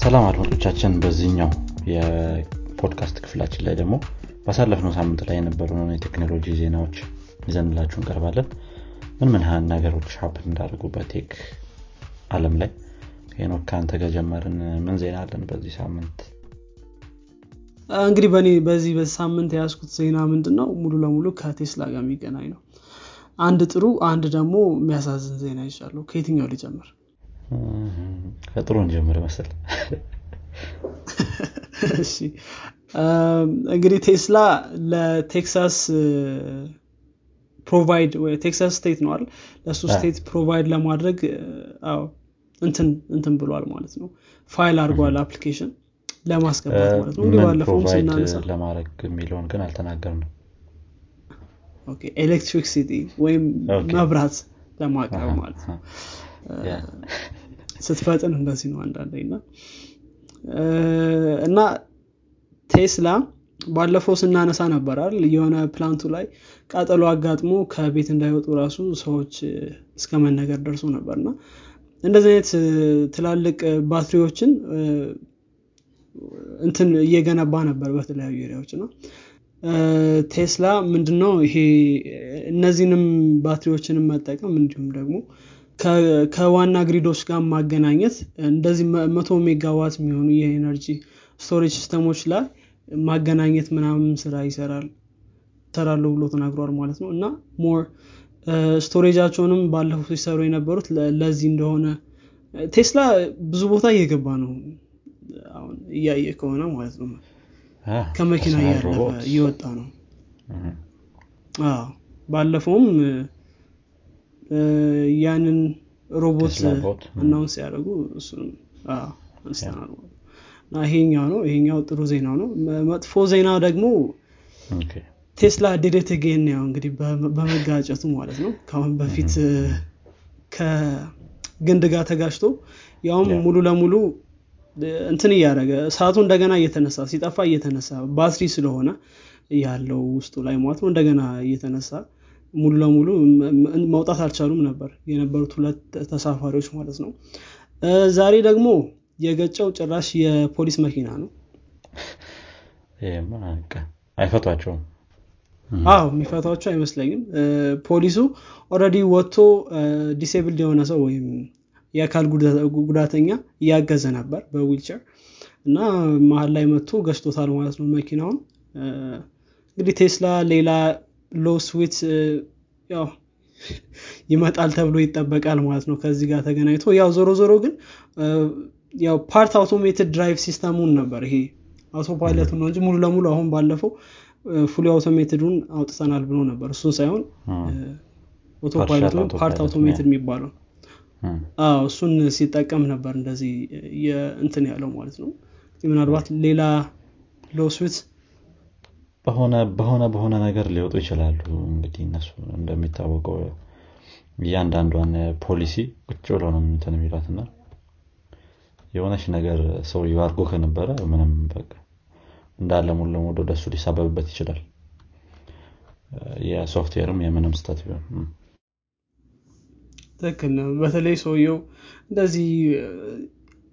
ሰላም አድማጮቻችን በዚህኛው የፖድካስት ክፍላችን ላይ ደግሞ ባሳለፍነው ሳምንት ላይ የነበሩን የቴክኖሎጂ ዜናዎች ይዘንላችሁ እንቀርባለን። ምን ምን ነገሮች happen እንዳደርጉ በ tech አለም ላይ ሄኖክ ከአንተ ከጀመርን ምን ዜና አለን በዚህ ሳምንት? እንግዲህ በእኔ በዚህ ሳምንት የያዝኩት ዜና ምንድን ነው ሙሉ ለሙሉ ከቴስላ ጋር የሚገናኝ ነው። አንድ ጥሩ አንድ ደግሞ የሚያሳዝን ዜና ይዣለሁ ከየትኛው ሊጀምር ከጥሩ እንጀምር መስል እንግዲህ ቴስላ ለቴክሳስ provide ቴክሳስ state ነዋል ለእሱ state provide ለማድረግ አዎ እንትን እንትን ብሏል ማለት ነው። ፋይል አድርጓል application ለማስገባት ማለት ነው። እንዲህ ባለፈውም ስናነሳ ለማድረግ የሚለውን ግን አልተናገር ነው electricity ወይም መብራት ለማቅረብ ማለት ነው ስትፈጥን እንደዚህ ነው አንዳንዴ እና እና ቴስላ ባለፈው ስናነሳ ነበራል የሆነ plant ኡ ላይ ቃጠሎ አጋጥሞ ከቤት እንዳይወጡ ራሱ ሰዎች እስከ መነገር ደርሶ ነበር እና እንደዚህ አይነት ትላልቅ ባትሪዎችን እንትን እየገነባ ነበር በተለያዩ area ዎች ነው ቴስላ ምንድነው? ይሄ እነዚህንም ባትሪዎችንም መጠቀም እንዲሁም ደግሞ ከዋና grid ኦች ጋር ማገናኘት እንደዚህ መቶ ሜጋዋት የሚሆኑ የ energy storage system ኦች ላይ ማገናኘት ምናምን ስራ ይሰራል። ይሰራሉ ብሎ ተናግሯል ማለት ነው። እና more storage ኣቸውንም ባለፈው ሲሰሩ የነበሩት ለዚህ እንደሆነ ቴስላ ብዙ ቦታ እየገባ ነው። አሁን እያየ ከሆነ ማለት ነው። ከመኪና እያለፈ እየወጣ ነው። ባለፈውም ያንን ሮቦት announce ያደረጉ እሱንም አንስተናል እና ይሄኛው ነው ይሄኛው ጥሩ ዜናው ነው። መጥፎ ዜና ደግሞ ቴስላ did it again ያው እንግዲህ በመጋጨቱ ማለት ነው። ከአሁን በፊት ከግንድ ጋር ተጋጭቶ ያውም ሙሉ ለሙሉ እንትን እያደረገ እሳቱ እንደገና እየተነሳ ሲጠፋ እየተነሳ ባትሪ ስለሆነ ያለው ውስጡ ላይ ማለት ነው እንደገና እየተነሳ ሙሉ ለሙሉ መውጣት አልቻሉም ነበር የነበሩት ሁለት ተሳፋሪዎች ማለት ነው። ዛሬ ደግሞ የገጨው ጭራሽ የፖሊስ መኪና ነው። አይፈቷቸውም። አዎ የሚፈቷቸው አይመስለኝም። ፖሊሱ already ወጥቶ disabled የሆነ ሰው ወይም የአካል ጉዳተኛ እያገዘ ነበር በዊልቸር እና መሀል ላይ መጥቶ ገጭቶታል ማለት ነው መኪናውን። እንግዲህ ቴስላ ሌላ lawsuit ያው ይመጣል ተብሎ ይጠበቃል ማለት ነው ከዚህ ጋር ተገናኝቶ። ያው ዞሮ ዞሮ ግን ያው part automated drive system ኡን ነበር ይሄ autopilot ኡ ነው እንጂ ሙሉ ለሙሉ አሁን ባለፈው fully automated ኡን አውጥተናል ብሎ ነበር። እሱን ሳይሆን autopilot ኡ part automated የሚባለው እሱን ሲጠቀም ነበር እንደዚህ እንትን ያለው ማለት ነው። ምናልባት ሌላ lawsuit በሆነ በሆነ በሆነ ነገር ሊወጡ ይችላሉ። እንግዲህ እነሱ እንደሚታወቀው እያንዳንዷን ፖሊሲ ቁጭ ብሎ ነው እንትን የሚሏት እና የሆነች ነገር ሰው ይባርጎ ከነበረ ምንም በቃ እንዳለ ሙሉ ለሙሉ ወደሱ ሊሳበብበት ይችላል። የሶፍትዌርም የምንም ስተት ቢሆን ትክክል በተለይ ሰውየው እንደዚህ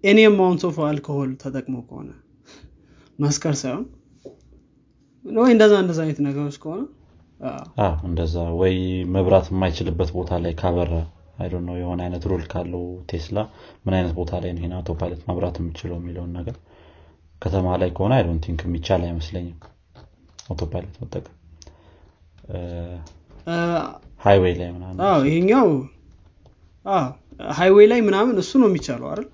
any amount of alcohol ተጠቅሞ ከሆነ መስከር ሳይሆን ወይ እንደዛ እንደዛ አይነት ነገሮች ከሆነ? እንደዛ ወይ ማብራት የማይችልበት ቦታ ላይ ካበራ I know የሆነ አይነት rule ካለው ቴስላ ምን አይነት ቦታ ላይ ይህን autopilot ማብራት የሚችለው የሚለውን ነገር ከተማ ላይ ከሆነ I don't think የሚቻል አይመስለኝም። autopilot መጠቀም። highway ላይ ምናምን ይሄኛው highway ላይ ምናምን እሱ ነው የሚቻለው አይደል?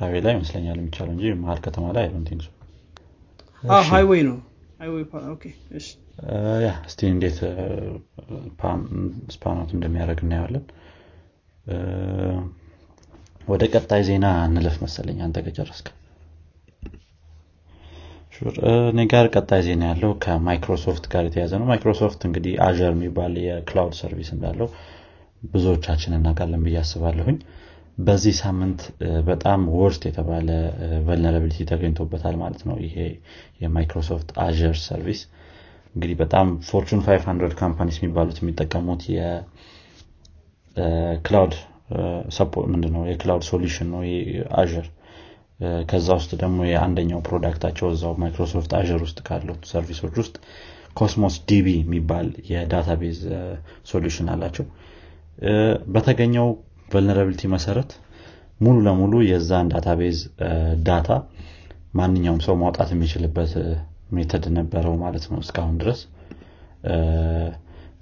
highway ላይ ይመስለኛል የሚቻለው እንጂ መሀል ከተማ ላይ I don't think highway ነው Yeah እስቲ እንዴትስ pan out እንደሚያደርግ እናየዋለን። ወደ ቀጣይ ዜና እንለፍ መሰለኝ። አንተ ከጨረስክ እኔ ጋር ቀጣይ ዜና ያለው ከማይክሮሶፍት ጋር የተያያዘ ነው። ማይክሮሶፍት እንግዲህ Azure የሚባል የ cloud service እንዳለው ብዙዎቻችን እናውቃለን ብዬ አስባለሁኝ በዚህ ሳምንት በጣም worst የተባለ vulnerability ተገኝቶበታል ማለት ነው ይሄ የ Microsoft Azure service። እንግዲህ በጣም Fortune 500 companies የሚባሉት የሚጠቀሙት የ cloud ምንድነው የ cloud solution ነው Azure ከዛ ውስጥ ደግሞ የአንደኛው product ኣቸው እዛው Microsoft Azure ውስጥ ካሉት service ኦች ውስጥ Cosmos DB የሚባል የ database solution አላቸው። በተገኘው vulnerability መሰረት ሙሉ ለሙሉ የዛን database data ማንኛውም ሰው ማውጣት የሚችልበት method ነበረው ማለት ነው እስካሁን ድረስ።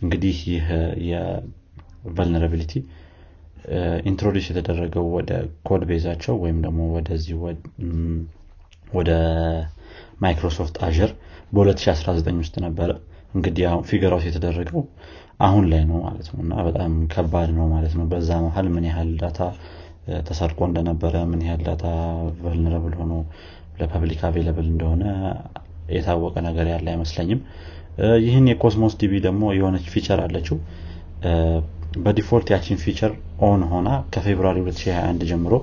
እንግዲህ ይህ የ vulnerability introduce የተደረገው ወደ code base ኣቸው ወይም ደግሞ ወደዚህ ወደ Microsoft Azure በ2019 ውስጥ ነበረ እንግዲህ figure out የተደረገው አሁን ላይ ነው ማለት ነው። እና በጣም ከባድ ነው ማለት ነው። በዛ መሀል ምን ያህል data ተሰርቆ እንደነበረ ምን ያህል data vulnerable ሆኖ ለ public available እንደሆነ የታወቀ ነገር ያለ አይመስለኝም። ይህን የ Cosmos DB ደግሞ የሆነች feature አለችው። በ default ያችን feature on ሆና ከ February 2021 ጀምሮ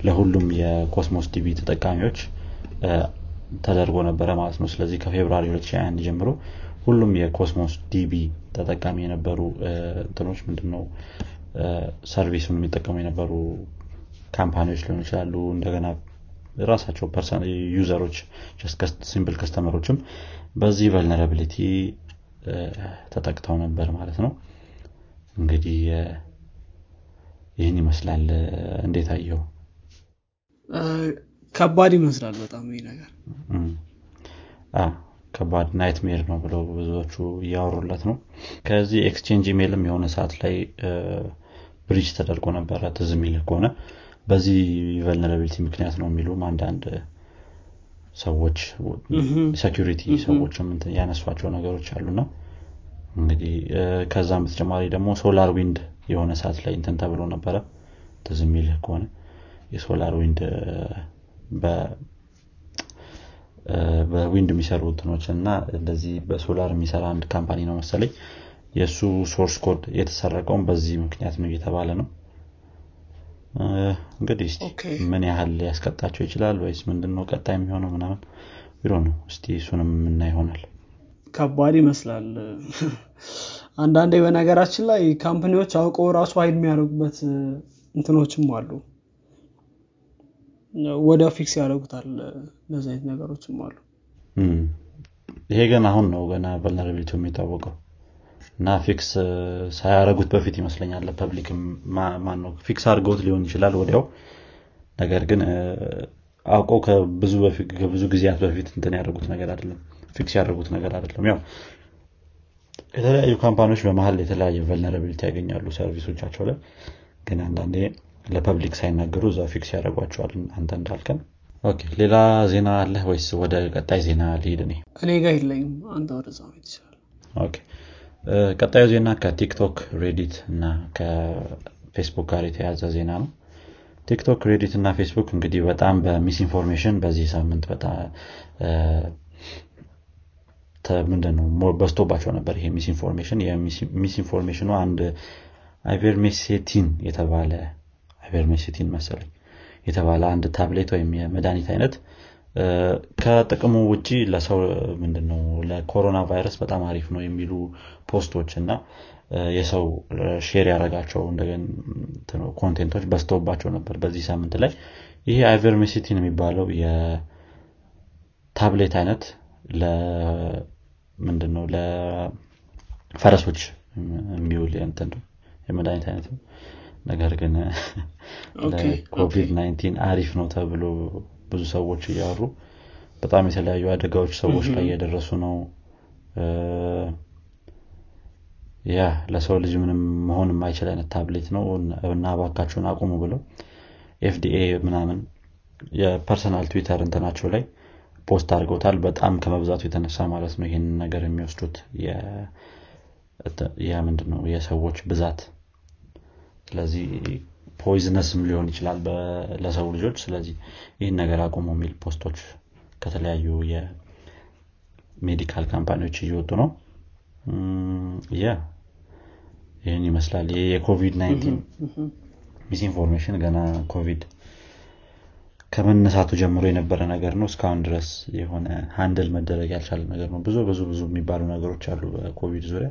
ለሁሉም የ Cosmos DB ተጠቃሚዎች ተደርጎ ነበረ ማለት ነው። ስለዚህ ከ February 2021 ጀምሮ ሁሉም የ Cosmos DB ተጠቃሚ የነበሩ እንትኖች ምንድነው? service ኡን የሚጠቀሙ የነበሩ company ዎች ሊሆኑ ይችላሉ። እንደገና ራሳቸው user ኦች simple customer ኦችም በዚህ vulnerability ተጠቅተው ነበር ማለት ነው። እንግዲህ ይህን ይመስላል። እንዴት አየኸው ከባድ ይመስላል በጣም ይህ ነገር ከባድ nightmare ነው ብለው ብዙዎቹ እያወሩለት ነው። ከዚህ Exchange email ም የሆነ ሰዓት ላይ breach ተደርጎ ነበረ። ትዝ የሚልህ ከሆነ በዚህ vulnerability ምክንያት ነው የሚሉም አንዳንድ ሰዎች security ሰዎችም ያነሷቸው ነገሮች አሉና እንግዲህ ከዛም በተጨማሪ ደግሞ Solar Wind የሆነ ሰዓት ላይ እንትን ተብሎ ነበረ። ትዝ የሚልህ ከሆነ የ Solar Wind በ wind የሚሰሩ እንትኖች እና እንደዚህ በሶላር የሚሰራ አንድ company ነው መሰለኝ። የእሱ source code የተሰረቀውን በዚህ ምክንያት ነው እየተባለ ነው። እንግዲህ ምን ያህል ሊያስቀጣቸው ይችላል ወይስ ምንድነው ቀጣይ የሚሆነው ምናምን? ቢሮ ነው። እስቲ እሱንም የምናየው ይሆናል። ከባድ ይመስላል። አንዳንዴ በነገራችን ላይ company ዎች አውቀው ራሱ ሀይል የሚያደርጉበት እንትኖችም አሉ ወደ fix ያደረጉታል እነዚህ አይነት ነገሮችም አሉ። ይሄ ግን አሁን ነው ገና vulnerability የሚታወቀው። እና fix ሳያረጉት በፊት ይመስለኛል ለ public ማነው fix አድርገውት ሊሆን ይችላል ወዲያው። ነገር ግን አውቀው ከብዙ ጊዜያት በፊት እንትን ያደርጉት ነገር አይደለም። fix ያደርጉት ነገር አይደለም። ያው የተለያዩ company ዎች በመሀል የተለያየ vulnerability ያገኛሉ service ኦቻቸው ላይ። ግን አንዳንዴ ለ public ሳይናገሩ እዛ fix ያደርጓቸዋል። አንተ እንዳልከን okay ሌላ ዜና አለ ወይስ ወደ ቀጣይ ዜና ልሂድ እኔ? እኔ ጋር የለኝም። አንተ ወደዛ okay ቀጣዩ ዜና ከ TikTok Reddit እና ከፌስቡክ ጋር የተያያዘ ዜና ነው። TikTok Reddit እና ፌስቡክ እንግዲህ በጣም በ misinformation በዚህ ሳምንት በጣም ምንድነው ብሶባቸው ነበር ይሄ misinformation። የ misinformation ኑ አንድ ivermectin የተባለ ivermectin መሰለኝ የተባለ አንድ ታብሌት ወይም የመድኃኒት አይነት። ከጥቅሙ ውጭ ለሰው ምንድነው ለኮሮና ቫይረስ በጣም አሪፍ ነው የሚሉ post ኦች እና የሰው share ያደረጋቸው content ኦች ብሰውባቸው ነበር በዚህ ሳምንት ላይ። ይሄ ivermectin የሚባለው የታብሌት አይነት ምንድነው ለፈረሶች የሚውል የመድኃኒት አይነት ነው ነገር ግን ለኮቪድ 19 አሪፍ ነው ተብሎ ብዙ ሰዎች እያወሩ በጣም የተለያዩ አደጋዎች ሰዎች ላይ እየደረሱ ነው። ያ ለሰው ልጅ ምንም መሆን የማይችል አይነት ታብሌት ነው። እና ባካችሁ አቁሙ ብለው FDA ምናምን የ personal Twitter እንትናቸው ላይ post አድርገውታል። በጣም ከመብዛቱ የተነሳ ማለት ነው ይህንን ነገር የሚወስዱት ምንድነው? የሰዎች ብዛት ስለዚህ poisonous ም ሊሆን ይችላል ለሰው ልጆች። ስለዚህ ይህን ነገር አቁሙ የሚል post ኦች ከተለያዩ የ medical company ዎች እየወጡ ነው። ያ ይህን ይመስላል። ይህ የኮቪድ 19 misinformation ገና ኮቪድ ከመነሳቱ ጀምሮ የነበረ ነገር ነው። እስካሁን ድረስ የሆነ handle መደረግ ያልቻለ ነገር ነው። ብዙ ብዙ ብዙ የሚባሉ ነገሮች አሉ በኮቪድ ዙሪያ።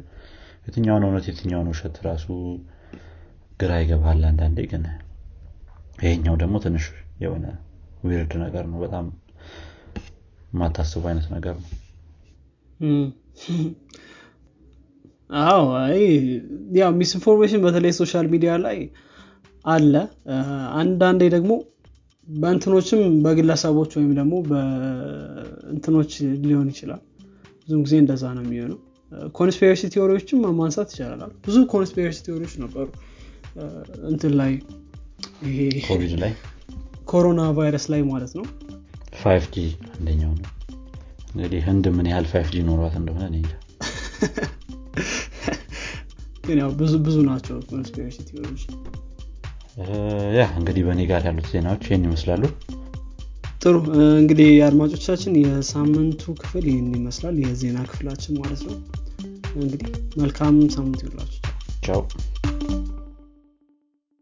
የትኛውን እውነት የትኛውን ውሸት ራሱ ግራ ይገባል አንዳንዴ ግን ይሄኛው ደግሞ ትንሽ የሆነ weird ነገር ነው። በጣም የማታስቡ አይነት ነገር ነው። አዎ ያው misinformation በተለይ social media ላይ አለ። አንዳንዴ ደግሞ በእንትኖችም በግለሰቦች ወይም ደግሞ በእንትኖች ሊሆን ይችላል። ብዙም ጊዜ እንደዛ ነው የሚሆነው። conspiracy theory ዎችም ማንሳት ይቻላል። ብዙ conspiracy theory ዎች ነበሩ እንትን ላይ ይሄ ኮቪድ ላይ? ኮሮና ቫይረስ ላይ ማለት ነው። five G አንደኛው ነው። እንግዲህ ህንድ ምን ያህል five G ኖሯት እንደሆነ እኔ ግን ያው ብዙ ብዙ ናቸው ኮንስፔሬሲ ቴዎሪዎች ያ እንግዲህ በእኔ ጋር ያሉት ዜናዎች ይህን ይመስላሉ። ጥሩ እንግዲህ አድማጮቻችን የሳምንቱ ክፍል ይህን ይመስላል። የዜና ክፍላችን ማለት ነው። እንግዲህ መልካም ሳምንት ይላችሁ ቻው